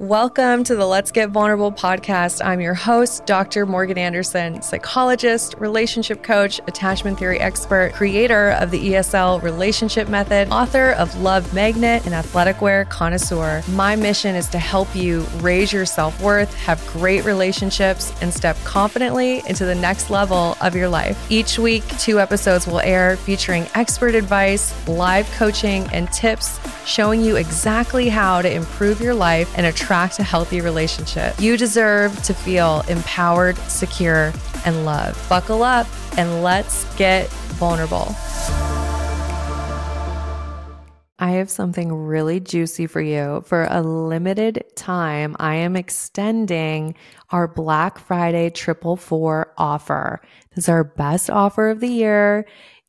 Welcome to the Let's Get Vulnerable podcast. I'm your host, Dr. Morgan Anderson, psychologist, relationship coach, attachment theory expert, creator of the ESL relationship method, author of Love Magnet, and athletic wear connoisseur. My mission is to help you raise your self worth, have great relationships, and step confidently into the next level of your life. Each week, two episodes will air featuring expert advice, live coaching, and tips showing you exactly how to improve your life and attract a healthy relationship. You deserve to feel empowered, secure, and loved. Buckle up and let's get vulnerable. I have something really juicy for you. For a limited time, I am extending our Black Friday triple four offer. This is our best offer of the year.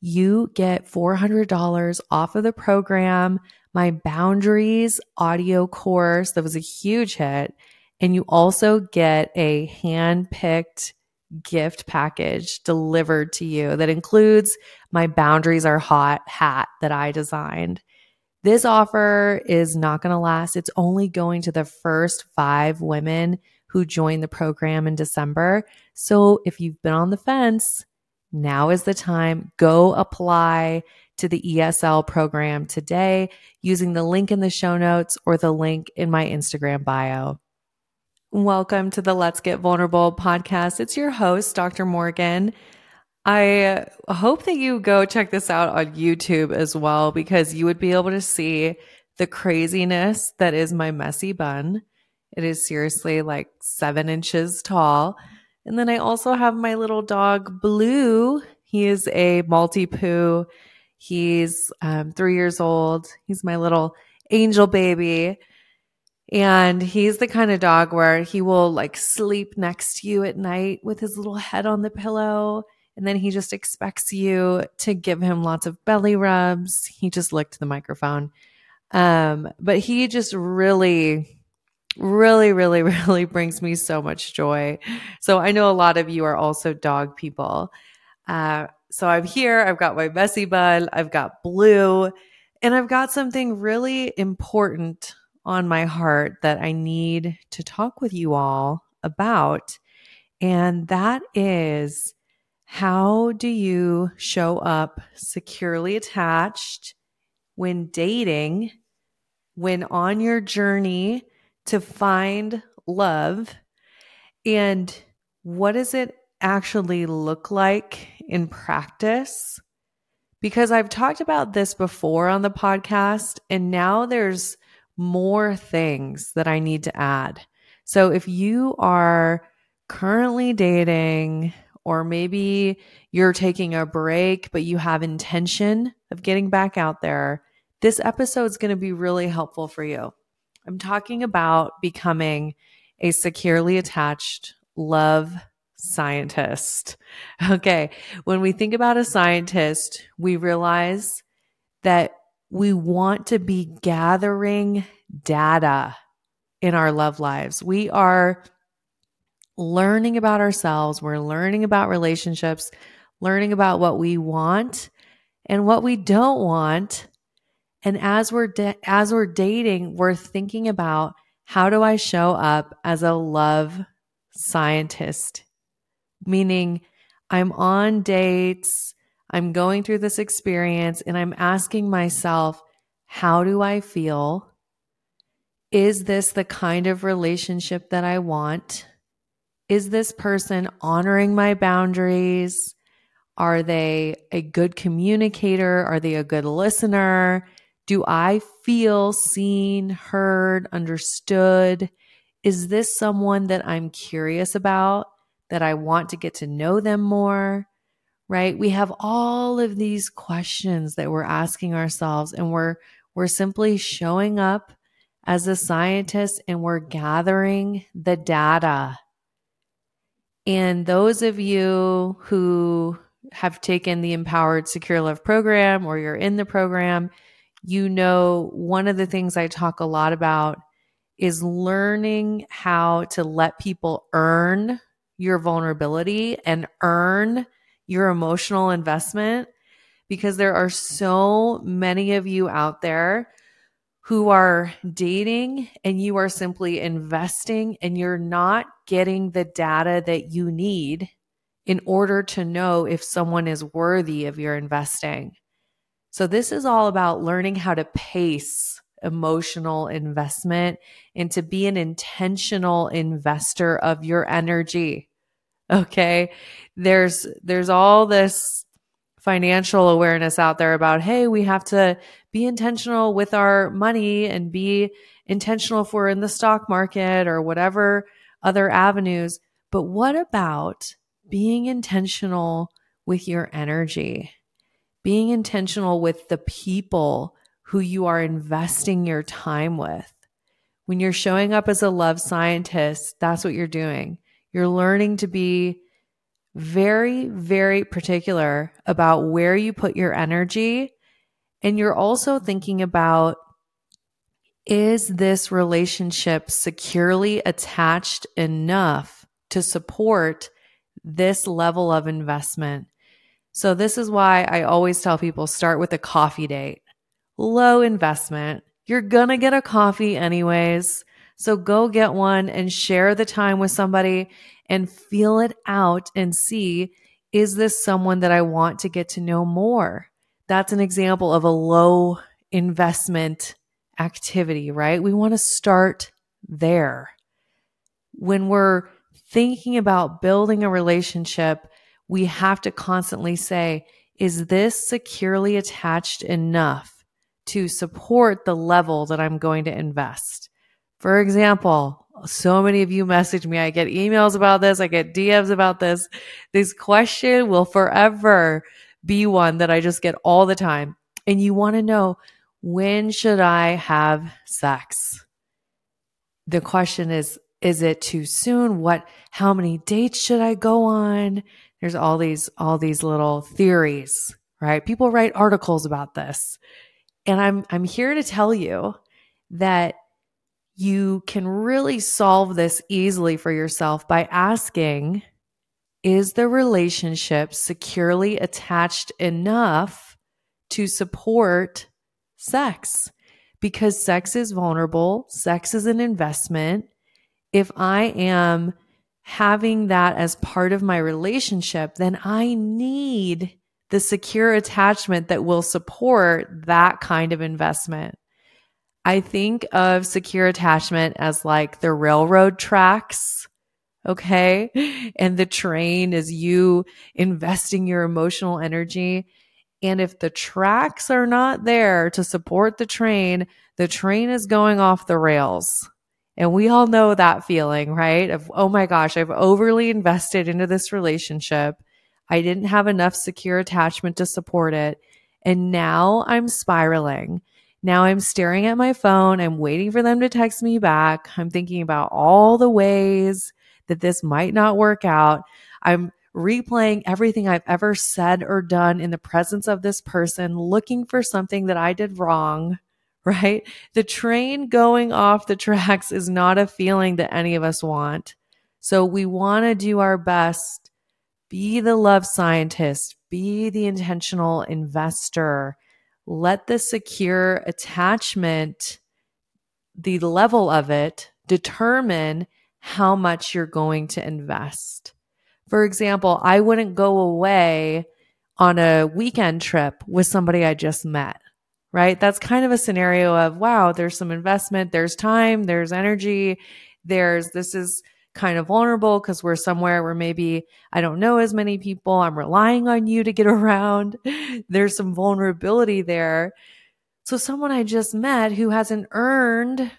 You get $400 off of the program my boundaries audio course that was a huge hit. And you also get a hand picked gift package delivered to you that includes my boundaries are hot hat that I designed. This offer is not going to last. It's only going to the first five women who join the program in December. So if you've been on the fence, now is the time. Go apply to the ESL program today using the link in the show notes or the link in my Instagram bio. Welcome to the Let's Get Vulnerable podcast. It's your host, Dr. Morgan. I hope that you go check this out on YouTube as well because you would be able to see the craziness that is my messy bun. It is seriously like seven inches tall. And then I also have my little dog, Blue. He is a Maltipoo He's um, three years old. He's my little angel baby. And he's the kind of dog where he will like sleep next to you at night with his little head on the pillow. And then he just expects you to give him lots of belly rubs. He just licked the microphone. Um, but he just really, really, really, really brings me so much joy. So I know a lot of you are also dog people. Uh, so I'm here, I've got my messy bun, I've got blue, and I've got something really important on my heart that I need to talk with you all about. And that is how do you show up securely attached when dating, when on your journey to find love? And what does it actually look like in practice because I've talked about this before on the podcast, and now there's more things that I need to add. So if you are currently dating, or maybe you're taking a break, but you have intention of getting back out there, this episode is going to be really helpful for you. I'm talking about becoming a securely attached love scientist. Okay. When we think about a scientist, we realize that we want to be gathering data in our love lives. We are learning about ourselves. We're learning about relationships, learning about what we want and what we don't want. And as we're da- as we're dating, we're thinking about how do I show up as a love scientist meaning I'm on dates, I'm going through this experience, and I'm asking myself, how do I feel? Is this the kind of relationship that I want? Is this person honoring my boundaries? Are they a good communicator? Are they a good listener? Do I feel seen, heard, understood? Is this someone that I'm curious about? that I want to get to know them more, right? We have all of these questions that we're asking ourselves and we're we're simply showing up as a scientist and we're gathering the data. And those of you who have taken the Empowered Secure Loved program or you're in the program, you know one of the things I talk a lot about is learning how to let people earn your vulnerability and earn your emotional investment because there are so many of you out there who are dating and you are simply investing and you're not getting the data that you need in order to know if someone is worthy of your investing. So, this is all about learning how to pace emotional investment and to be an intentional investor of your energy. Okay. There's, there's all this financial awareness out there about, hey, we have to be intentional with our money and be intentional if we're in the stock market or whatever other avenues. But what about being intentional with your energy? Being intentional with the people who you are investing your time with. When you're showing up as a love scientist, that's what you're doing. You're learning to be very, very particular about where you put your energy. And you're also thinking about is this relationship securely attached enough to support this level of investment? So, this is why I always tell people start with a coffee date, low investment. You're going to get a coffee anyways. So, go get one and share the time with somebody and feel it out and see is this someone that I want to get to know more? That's an example of a low investment activity, right? We want to start there. When we're thinking about building a relationship, we have to constantly say, is this securely attached enough to support the level that I'm going to invest? For example, so many of you message me. I get emails about this. I get DMs about this. This question will forever be one that I just get all the time. And you want to know when should I have sex? The question is, is it too soon? What, how many dates should I go on? There's all these, all these little theories, right? People write articles about this. And I'm, I'm here to tell you that you can really solve this easily for yourself by asking Is the relationship securely attached enough to support sex? Because sex is vulnerable, sex is an investment. If I am having that as part of my relationship, then I need the secure attachment that will support that kind of investment. I think of secure attachment as like the railroad tracks. Okay. And the train is you investing your emotional energy. And if the tracks are not there to support the train, the train is going off the rails. And we all know that feeling, right? Of, oh my gosh, I've overly invested into this relationship. I didn't have enough secure attachment to support it. And now I'm spiraling. Now I'm staring at my phone. I'm waiting for them to text me back. I'm thinking about all the ways that this might not work out. I'm replaying everything I've ever said or done in the presence of this person, looking for something that I did wrong, right? The train going off the tracks is not a feeling that any of us want. So we want to do our best. Be the love scientist, be the intentional investor let the secure attachment, the level of it, determine how much you're going to invest. For example, I wouldn't go away on a weekend trip with somebody I just met, right? That's kind of a scenario of, wow, there's some investment, there's time, there's energy, there's this is kind of vulnerable because we're somewhere where maybe I don't know as many people. I'm relying on you to get around. There's some vulnerability there. So, someone I just met who hasn't earned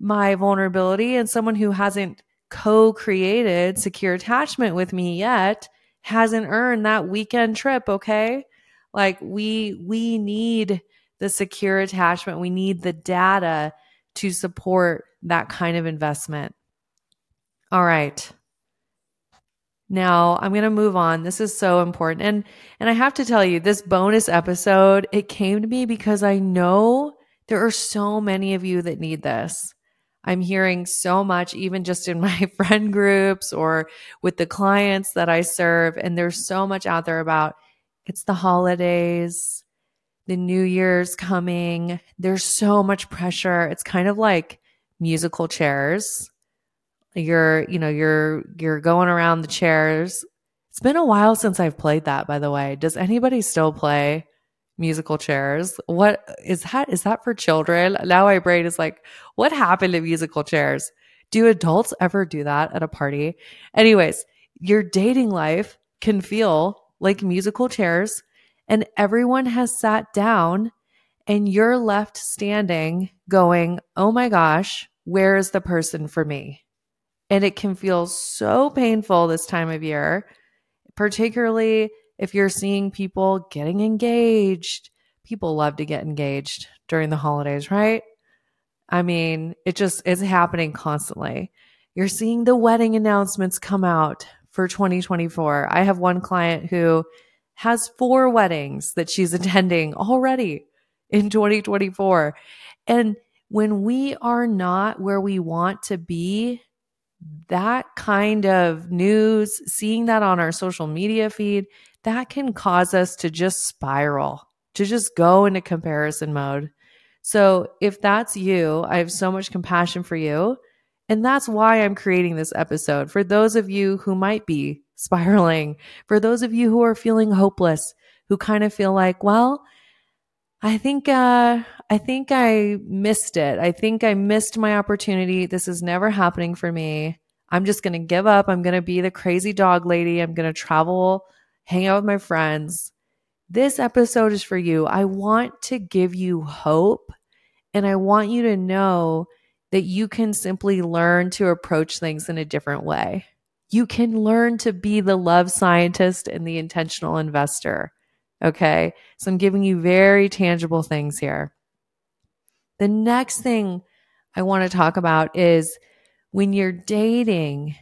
my vulnerability and someone who hasn't co created secure attachment with me yet hasn't earned that weekend trip. Okay. Like we, we need the secure attachment. We need the data to support that kind of investment. All right. Now I'm going to move on. This is so important. And and I have to tell you this bonus episode, it came to me because I know there are so many of you that need this. I'm hearing so much even just in my friend groups or with the clients that I serve and there's so much out there about it's the holidays. The new year's coming. There's so much pressure. It's kind of like musical chairs. You're, you know, you're you're going around the chairs. It's been a while since I've played that, by the way. Does anybody still play musical chairs? What is that? Is that for children? Now my brain is like, what happened to musical chairs? Do adults ever do that at a party? Anyways, your dating life can feel like musical chairs and everyone has sat down and you're left standing going, Oh my gosh, where is the person for me? And it can feel so painful this time of year, particularly if you're seeing people getting engaged. People love to get engaged during the holidays, right? I mean, it just is happening constantly. You're seeing the wedding announcements come out for 2024. I have one client who has four weddings that she's attending already in 2024. And when we are not where we want to be, that kind of news, seeing that on our social media feed, that can cause us to just spiral, to just go into comparison mode. So if that's you, I have so much compassion for you. And that's why I'm creating this episode for those of you who might be spiraling, for those of you who are feeling hopeless, who kind of feel like, well, I think uh I think I missed it. I think I missed my opportunity. This is never happening for me. I'm just going to give up. I'm going to be the crazy dog lady. I'm going to travel, hang out with my friends. This episode is for you. I want to give you hope and I want you to know that you can simply learn to approach things in a different way. You can learn to be the love scientist and the intentional investor. Okay. So I'm giving you very tangible things here. The next thing I want to talk about is when you're dating,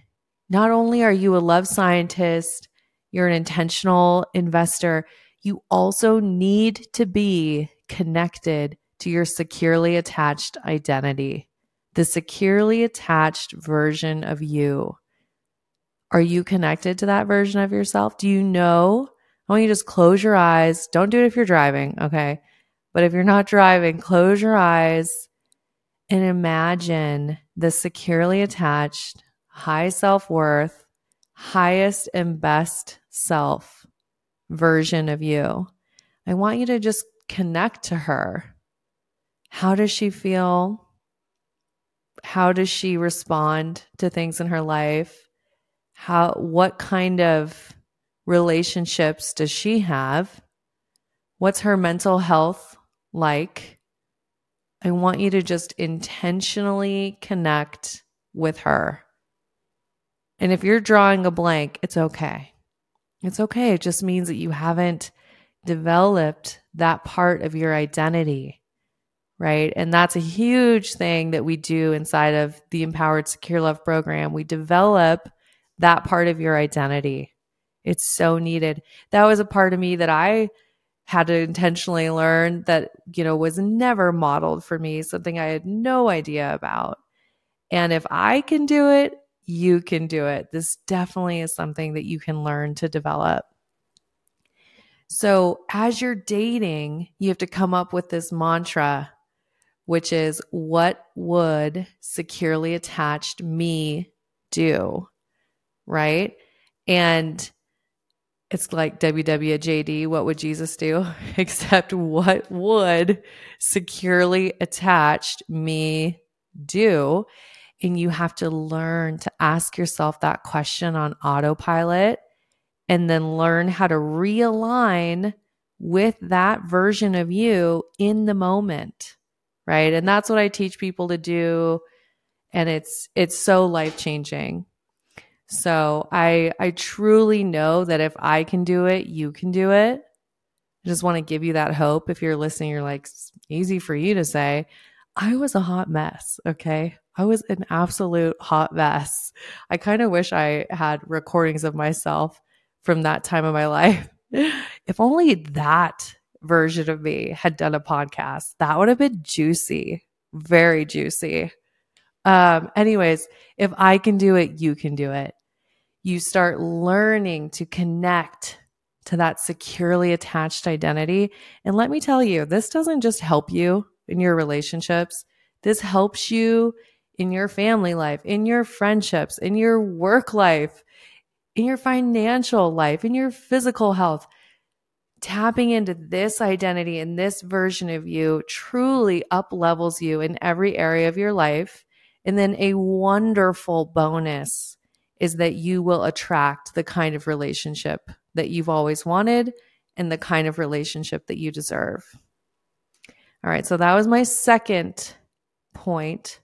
not only are you a love scientist, you're an intentional investor, you also need to be connected to your securely attached identity, the securely attached version of you. Are you connected to that version of yourself? Do you know? I want you to just close your eyes. Don't do it if you're driving, okay? But if you're not driving, close your eyes and imagine the securely attached, high self worth, highest and best self version of you. I want you to just connect to her. How does she feel? How does she respond to things in her life? How what kind of relationships does she have? What's her mental health like? I want you to just intentionally connect with her. And if you're drawing a blank, it's okay. It's okay. It just means that you haven't developed that part of your identity right? And that's a huge thing that we do inside of the Empowered Secure Loved program. We develop that part of your identity. It's so needed. That was a part of me that I had to intentionally learn that, you know, was never modeled for me, something I had no idea about. And if I can do it, you can do it. This definitely is something that you can learn to develop. So, as you're dating, you have to come up with this mantra which is what would securely attached me do? Right. And it's like WWJD, what would Jesus do? Except what would securely attached me do? And you have to learn to ask yourself that question on autopilot and then learn how to realign with that version of you in the moment right? And that's what i teach people to do. And it's it's so life changing so i i truly know that if i can do it you can do it. I just want to give you that hope. If you're listening you're like easy for you to say. I was a hot mess okay? I was an absolute hot mess. I kind of wish i had recordings of myself from that time of my life. If only that version of me had done a podcast, that would have been juicy, very juicy. Um, anyways, if I can do it, you can do it. You start learning to connect to that securely attached identity. And let me tell you, this doesn't just help you in your relationships, this helps you in your family life, in your friendships, in your work life, in your financial life, in your physical health. Tapping into this identity and this version of you truly up levels you in every area of your life. And then a wonderful bonus is that you will attract the kind of relationship that you've always wanted and the kind of relationship that you deserve. All right, so that was my second point.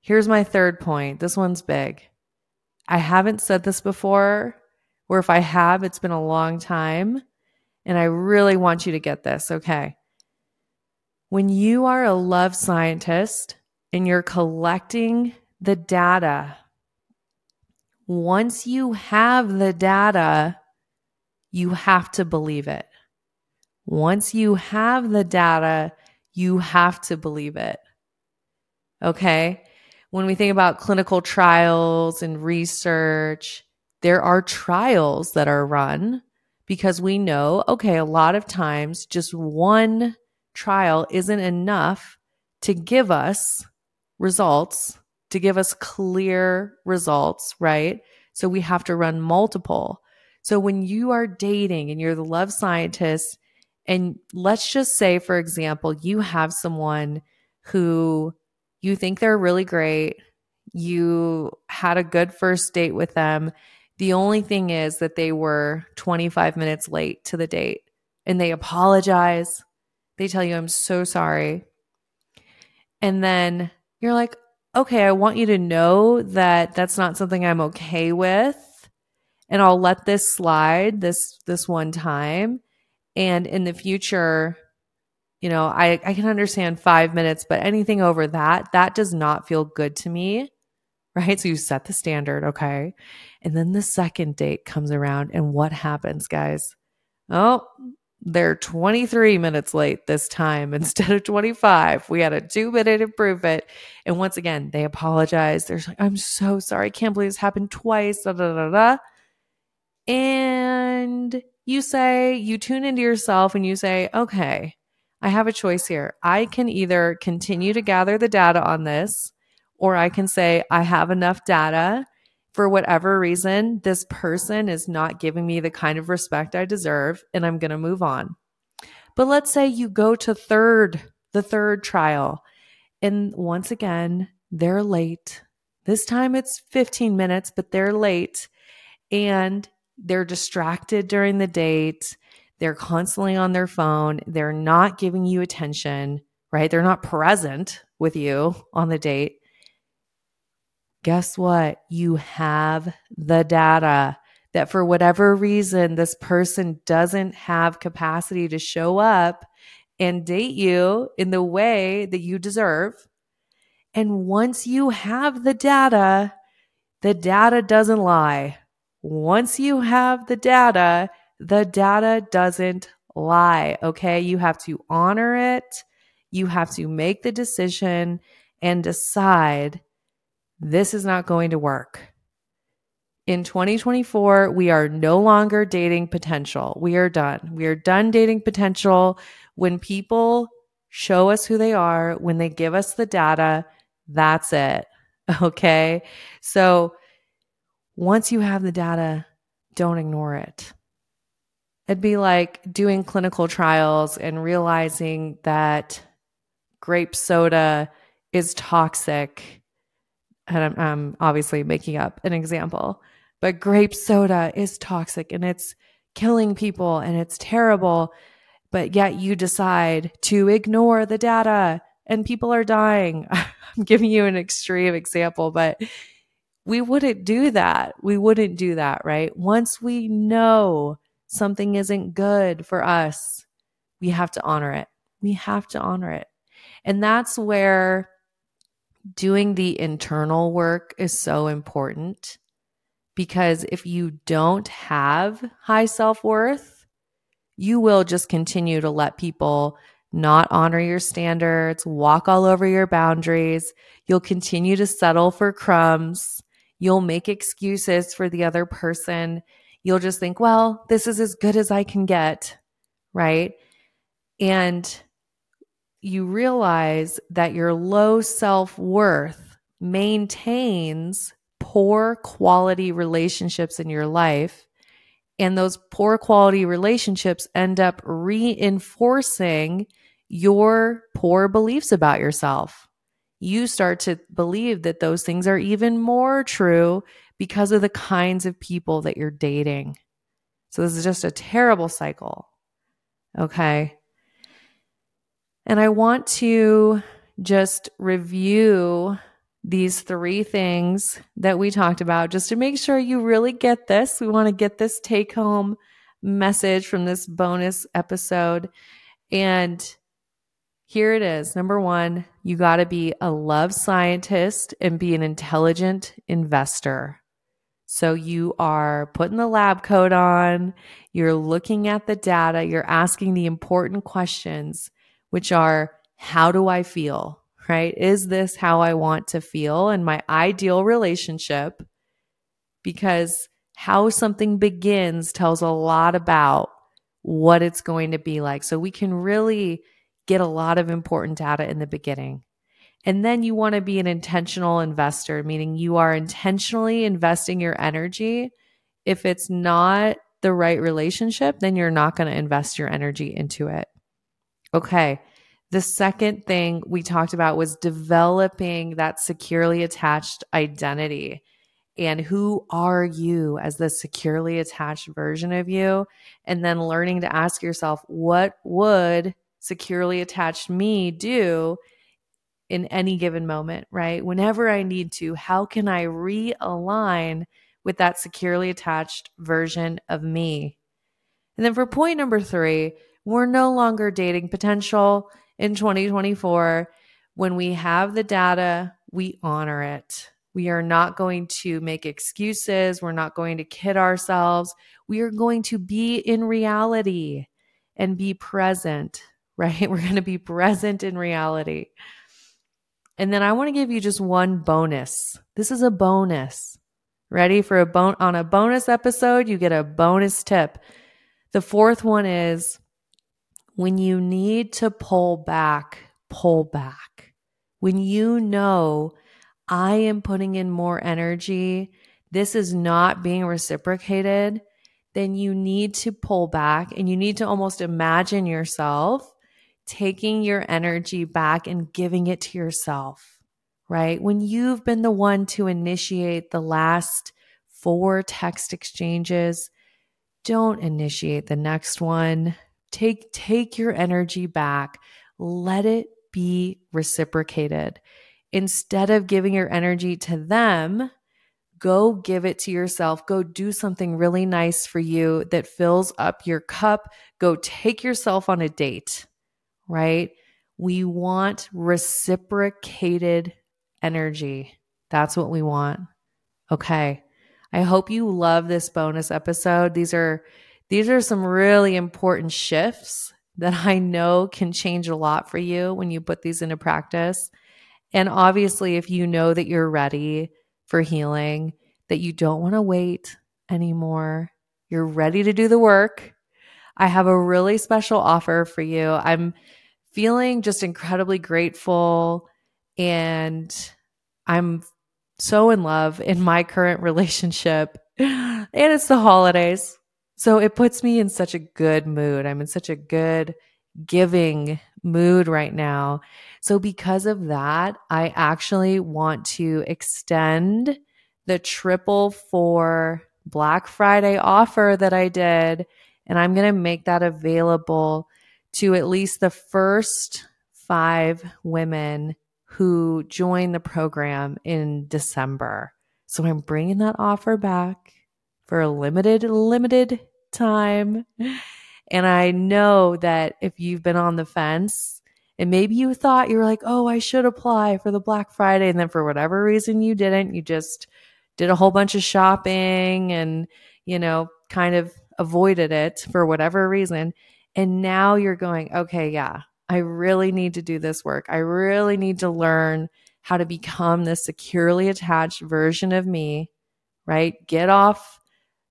Here's my third point. This one's big. I haven't said this before, or if I have, it's been a long time. And I really want you to get this, okay? When you are a love scientist and you're collecting the data once you have the data, you have to believe it. Once you have the data, you have to believe it. Okay. When we think about clinical trials and research, there are trials that are run because we know, okay, a lot of times just one trial isn't enough to give us results to give us clear results, right? So we have to run multiple. So when you are dating and you're the love scientist, and let's just say, for example, you have someone who you think they're really great, you had a good first date with them. The only thing is that they were 25 minutes late to the date and they apologize. They tell you, I'm so sorry. And then you're like, okay, I want you to know that that's not something I'm okay with. And I'll let this slide this this one time. And in the future, you know, I, I can understand five minutes, but anything over that, that does not feel good to me. Right. So you set the standard. Okay. And then the second date comes around. And what happens, guys? Oh, they're 23 minutes late this time instead of 25. We had a two minute improvement. And once again, they apologize. They're like, I'm so sorry. I can't believe this happened twice. Da, da, da, da. And you say, you tune into yourself and you say, okay, I have a choice here. I can either continue to gather the data on this, or I can say, I have enough data for whatever reason, this person is not giving me the kind of respect I deserve, and I'm going to move on. But let's say you go to third, the third trial, and once again, they're late. This time it's 15 minutes, but they're late and they're distracted during the date. They're constantly on their phone. They're not giving you attention, right? They're not present with you on the date guess what? You have the data that for whatever reason, this person doesn't have capacity to show up and date you in the way that you deserve. And once you have the data, the data doesn't lie. Once you have the data, the data doesn't lie. Okay. You have to honor it. You have to make the decision and decide this is not going to work. In 2024, we are no longer dating potential. We are done. We are done dating potential. When people show us who they are, when they give us the data, that's it. Okay. So once you have the data, don't ignore it. It'd be like doing clinical trials and realizing that grape soda is toxic and I'm, I'm obviously making up an example, but grape soda is toxic and it's killing people and it's terrible. But yet you decide to ignore the data and people are dying. I'm giving you an extreme example, but we wouldn't do that. We wouldn't do that, right? Once we know something isn't good for us, we have to honor it. We have to honor it. And that's where doing the internal work is so important because if you don't have high self worth, you will just continue to let people not honor your standards, walk all over your boundaries. You'll continue to settle for crumbs. You'll make excuses for the other person. you'll just think, well, this is as good as I can get, right? And you realize that your low self worth maintains poor quality relationships in your life. And those poor quality relationships end up reinforcing your poor beliefs about yourself. You start to believe that those things are even more true because of the kinds of people that you're dating. So, this is just a terrible cycle. Okay. And I want to just review these three things that we talked about just to make sure you really get this. We want to get this take home message from this bonus episode. And here it is. Number one, you got to be a love scientist and be an intelligent investor. So you are putting the lab coat on, you're looking at the data, you're asking the important questions, which are how do I feel? Right? Is this how I want to feel in my ideal relationship? Because how something begins tells a lot about what it's going to be like. So we can really get a lot of important data in the beginning. And then you want to be an intentional investor, meaning you are intentionally investing your energy. If it's not the right relationship, then you're not going to invest your energy into it. Okay. The second thing we talked about was developing that securely attached identity. And who are you as the securely attached version of you? And then learning to ask yourself, what would securely attached me do in any given moment, right? Whenever I need to, how can I realign with that securely attached version of me? And then for point number three, we're no longer dating potential in 2024. When we have the data, we honor it. We are not going to make excuses. We're not going to kid ourselves. We are going to be in reality and be present right? We're going to be present in reality. And then I want to give you just one bonus. This is a bonus. Ready for a bon on a bonus episode, you get a bonus tip. The fourth one is when you need to pull back, pull back. When you know I am putting in more energy, this is not being reciprocated, then you need to pull back and you need to almost imagine yourself taking your energy back and giving it to yourself, right? When you've been the one to initiate the last four text exchanges, don't initiate the next one. Take take your energy back. Let it be reciprocated. Instead of giving your energy to them, go give it to yourself. Go do something really nice for you that fills up your cup. Go take yourself on a date right? We want reciprocated energy. That's what we want. Okay. I hope you love this bonus episode. These are these are some really important shifts that I know can change a lot for you when you put these into practice. And obviously, if you know that you're ready for healing, that you don't want to wait anymore, you're ready to do the work, I have a really special offer for you. I'm feeling just incredibly grateful and I'm so in love in my current relationship. And it's the holidays. So it puts me in such a good mood. I'm in such a good giving mood right now. So, because of that, I actually want to extend the triple four Black Friday offer that I did. And I'm going to make that available to at least the first five women who joined the program in December. So I'm bringing that offer back for a limited, limited time. And I know that if you've been on the fence and maybe you thought you were like, oh, I should apply for the Black Friday. And then for whatever reason you didn't, you just did a whole bunch of shopping and, you know, kind of avoided it for whatever reason. And now you're going, okay, yeah, I really need to do this work. I really need to learn how to become this securely attached version of me, right? Get off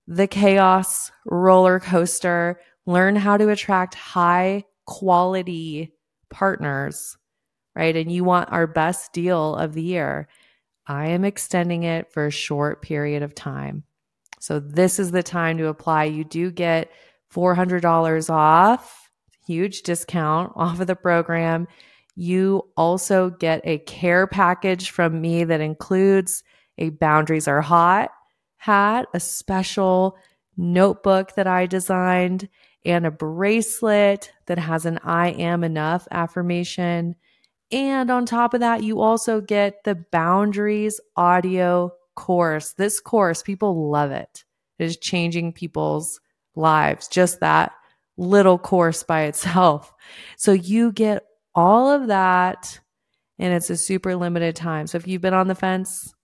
the chaos roller coaster, learn how to attract high quality partners, right? And you want our best deal of the year. I am extending it for a short period of time. So this is the time to apply. You do get $400 off, huge discount off of the program. You also get a care package from me that includes a Boundaries Are Hot hat, a special notebook that I designed, and a bracelet that has an I am enough affirmation. And on top of that, you also get the Boundaries audio course. This course, people love it. It is changing people's lives, just that little course by itself. So you get all of that, and it's a super limited time. So if you've been on the fence,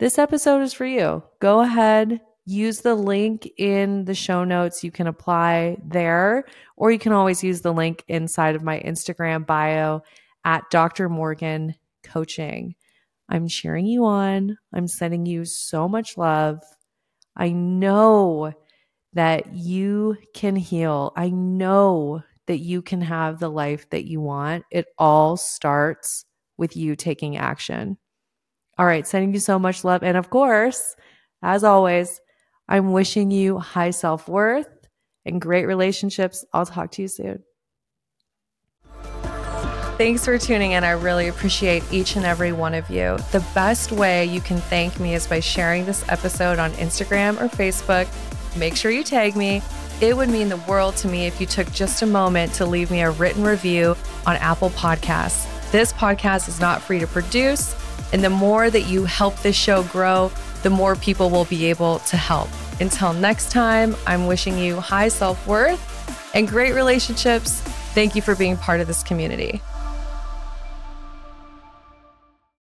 this episode is for you. Go ahead, use the link in the show notes. You can apply there, or you can always use the link inside of my Instagram bio at Dr. Morgan Coaching. I'm cheering you on. I'm sending you so much love. I know that you can heal. I know that you can have the life that you want. It all starts with you taking action. All right, sending you so much love. And of course, as always, I'm wishing you high self worth and great relationships. I'll talk to you soon. Thanks for tuning in. I really appreciate each and every one of you. The best way you can thank me is by sharing this episode on Instagram or Facebook. Make sure you tag me. It would mean the world to me if you took just a moment to leave me a written review on Apple Podcasts. This podcast is not free to produce, and the more that you help this show grow, the more people will be able to help. Until next time, I'm wishing you high self worth and great relationships. Thank you for being part of this community.